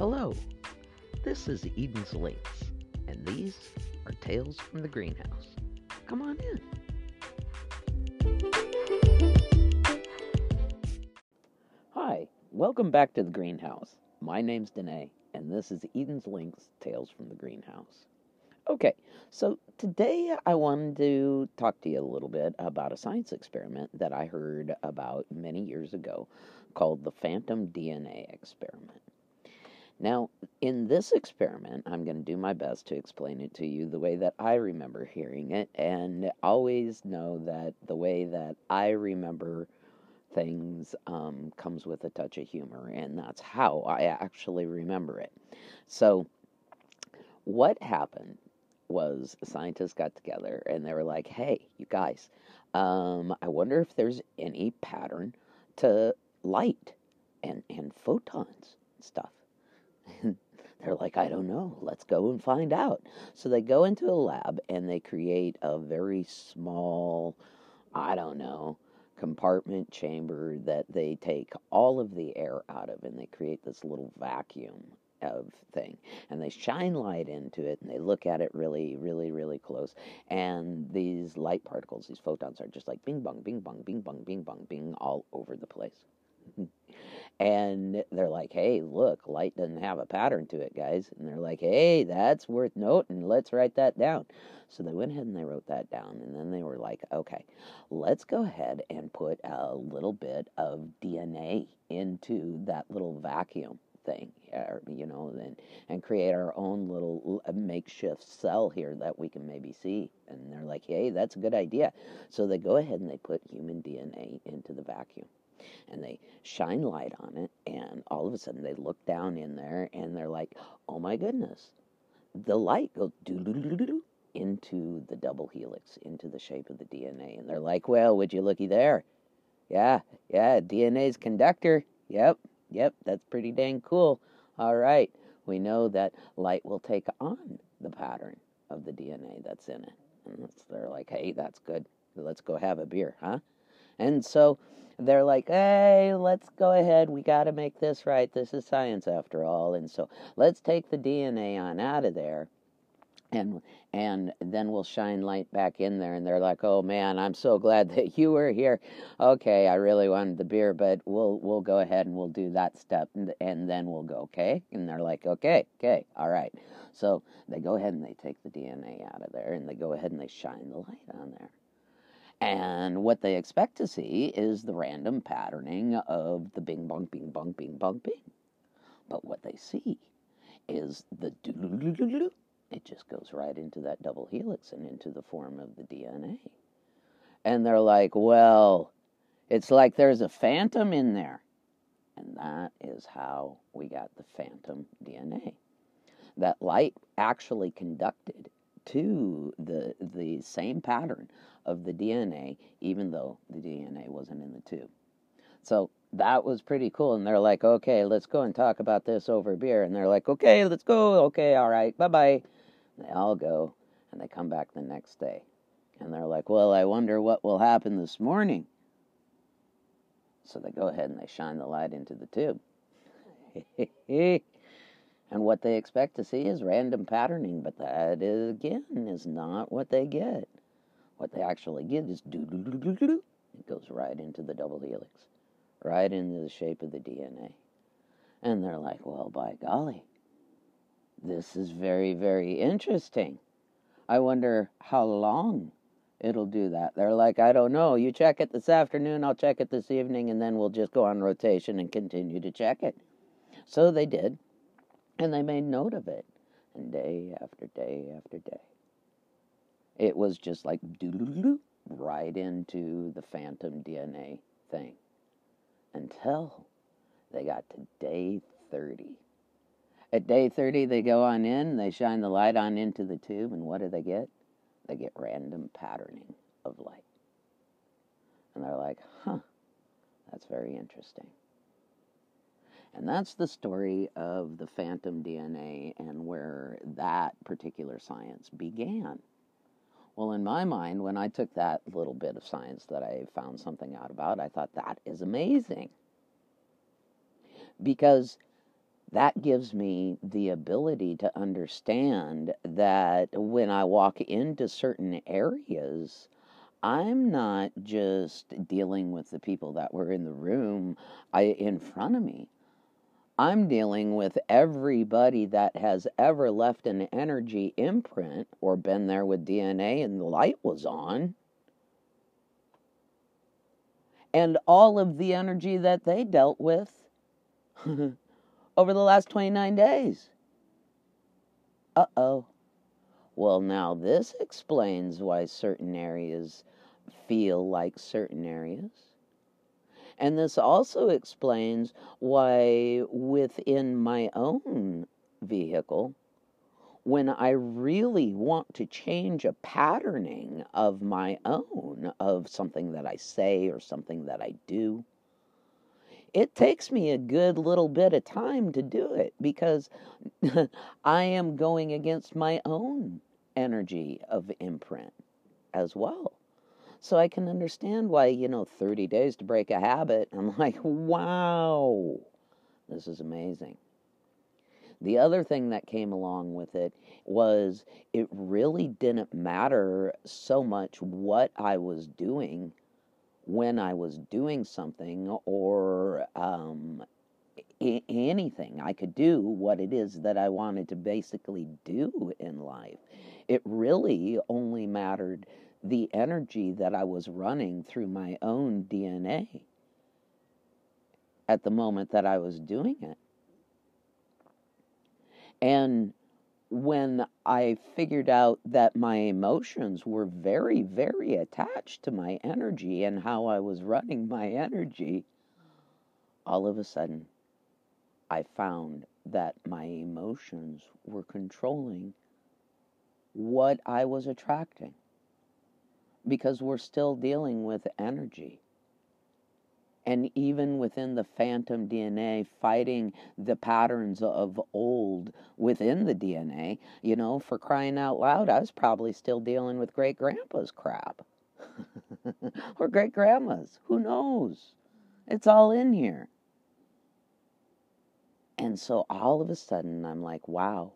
Hello, this is Eden's Lynx, and these are Tales from the Greenhouse. Come on in. Hi, welcome back to the Greenhouse. My name's Danae, and this is Eden's Lynx Tales from the Greenhouse. Okay, so today I wanted to talk to you a little bit about a science experiment that I heard about many years ago called the Phantom DNA experiment. Now, in this experiment, I'm going to do my best to explain it to you the way that I remember hearing it, and always know that the way that I remember things um, comes with a touch of humor, and that's how I actually remember it. So, what happened was scientists got together and they were like, hey, you guys, um, I wonder if there's any pattern to light and, and photons and stuff. they're like, I don't know. Let's go and find out. So they go into a lab and they create a very small, I don't know, compartment chamber that they take all of the air out of and they create this little vacuum of thing and they shine light into it and they look at it really really really close and these light particles these photons are just like bing bong bing bong bing bong bing bong bing all over the place and they're like hey look light doesn't have a pattern to it guys and they're like hey that's worth noting let's write that down so they went ahead and they wrote that down and then they were like okay let's go ahead and put a little bit of dna into that little vacuum thing, you know, and, and create our own little uh, makeshift cell here that we can maybe see. And they're like, hey, that's a good idea. So they go ahead and they put human DNA into the vacuum and they shine light on it. And all of a sudden they look down in there and they're like, oh my goodness, the light goes doo into the double helix, into the shape of the DNA. And they're like, well, would you looky there? Yeah, yeah, DNA's conductor. Yep, Yep, that's pretty dang cool. All right, we know that light will take on the pattern of the DNA that's in it. And they're like, hey, that's good. Let's go have a beer, huh? And so they're like, hey, let's go ahead. We got to make this right. This is science after all. And so let's take the DNA on out of there and and then we'll shine light back in there and they're like oh man i'm so glad that you were here okay i really wanted the beer but we'll we'll go ahead and we'll do that step and, and then we'll go okay and they're like okay okay all right so they go ahead and they take the dna out of there and they go ahead and they shine the light on there and what they expect to see is the random patterning of the bing bong bing bong bing bong bing but what they see is the it just goes right into that double helix and into the form of the DNA. And they're like, well, it's like there's a phantom in there. And that is how we got the phantom DNA. That light actually conducted to the the same pattern of the DNA, even though the DNA wasn't in the tube. So that was pretty cool. And they're like, okay, let's go and talk about this over beer. And they're like, okay, let's go. Okay, all right, bye bye. They all go and they come back the next day. And they're like, Well, I wonder what will happen this morning. So they go ahead and they shine the light into the tube. and what they expect to see is random patterning, but that is, again is not what they get. What they actually get is do do do do do. It goes right into the double helix, right into the shape of the DNA. And they're like, well, by golly, this is very, very interesting. I wonder how long it'll do that. They're like, I don't know. You check it this afternoon, I'll check it this evening, and then we'll just go on rotation and continue to check it. So they did, and they made note of it. And day after day after day, it was just like doo right into the phantom DNA thing until they got to day 30. At day 30, they go on in, they shine the light on into the tube, and what do they get? They get random patterning of light. And they're like, huh, that's very interesting. And that's the story of the phantom DNA and where that particular science began. Well, in my mind, when I took that little bit of science that I found something out about, I thought that is amazing. Because that gives me the ability to understand that when I walk into certain areas, I'm not just dealing with the people that were in the room I, in front of me. I'm dealing with everybody that has ever left an energy imprint or been there with DNA and the light was on. And all of the energy that they dealt with over the last 29 days. Uh oh. Well, now this explains why certain areas feel like certain areas. And this also explains why within my own vehicle, when I really want to change a patterning of my own, of something that I say or something that I do, it takes me a good little bit of time to do it because I am going against my own energy of imprint as well. So I can understand why, you know, 30 days to break a habit. I'm like, wow, this is amazing. The other thing that came along with it was it really didn't matter so much what I was doing when I was doing something or um, anything. I could do what it is that I wanted to basically do in life. It really only mattered the energy that I was running through my own DNA at the moment that I was doing it. And when I figured out that my emotions were very, very attached to my energy and how I was running my energy, all of a sudden I found that my emotions were controlling what I was attracting because we're still dealing with energy. And even within the phantom DNA, fighting the patterns of old within the DNA, you know, for crying out loud, I was probably still dealing with great grandpa's crap. or great grandma's. Who knows? It's all in here. And so all of a sudden, I'm like, wow,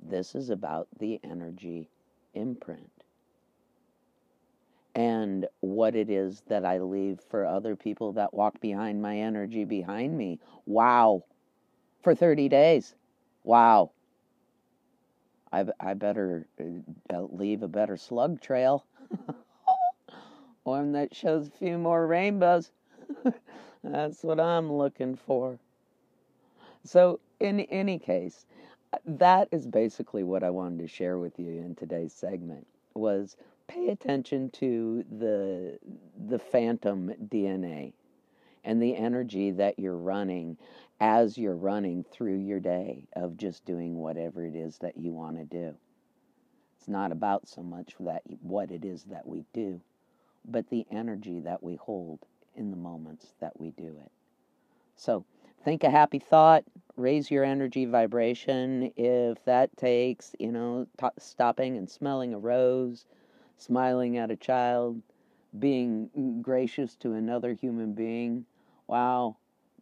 this is about the energy imprint what it is that I leave for other people that walk behind my energy behind me. Wow. For 30 days. Wow. I, I better uh, leave a better slug trail. One that shows a few more rainbows. That's what I'm looking for. So, in any case, that is basically what I wanted to share with you in today's segment was pay attention to the the phantom DNA and the energy that you're running as you're running through your day of just doing whatever it is that you want to do. It's not about so much that what it is that we do, but the energy that we hold in the moments that we do it. So, think a happy thought, raise your energy vibration if that takes, you know, t- stopping and smelling a rose, smiling at a child, being gracious to another human being. Wow,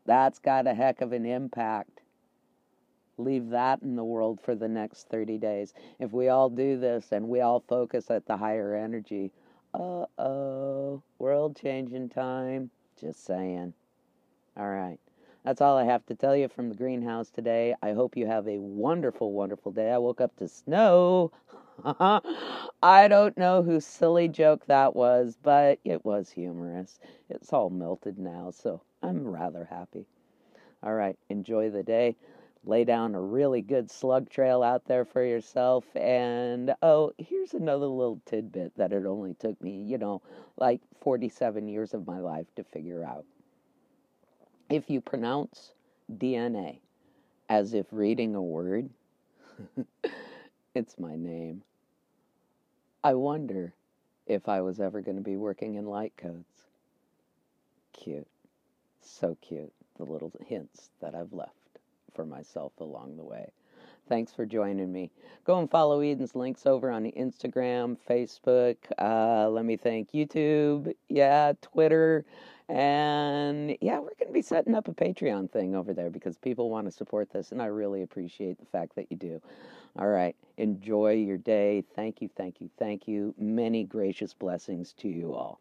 that's got a heck of an impact. Leave that in the world for the next 30 days. If we all do this and we all focus at the higher energy, uh oh, world changing time. Just saying. All right. That's all I have to tell you from the greenhouse today. I hope you have a wonderful, wonderful day. I woke up to snow. I don't know whose silly joke that was, but it was humorous. It's all melted now, so I'm rather happy. All right, enjoy the day. Lay down a really good slug trail out there for yourself. And oh, here's another little tidbit that it only took me, you know, like 47 years of my life to figure out. If you pronounce DNA as if reading a word, it's my name. I wonder if I was ever going to be working in light codes. Cute. So cute, the little hints that I've left for myself along the way. Thanks for joining me. Go and follow Eden's Lynx over on Instagram, Facebook, uh, let me think, YouTube, yeah, Twitter. And yeah, we're going to be setting up a Patreon thing over there because people want to support this, and I really appreciate the fact that you do. All right, enjoy your day. Thank you, thank you, thank you. Many gracious blessings to you all.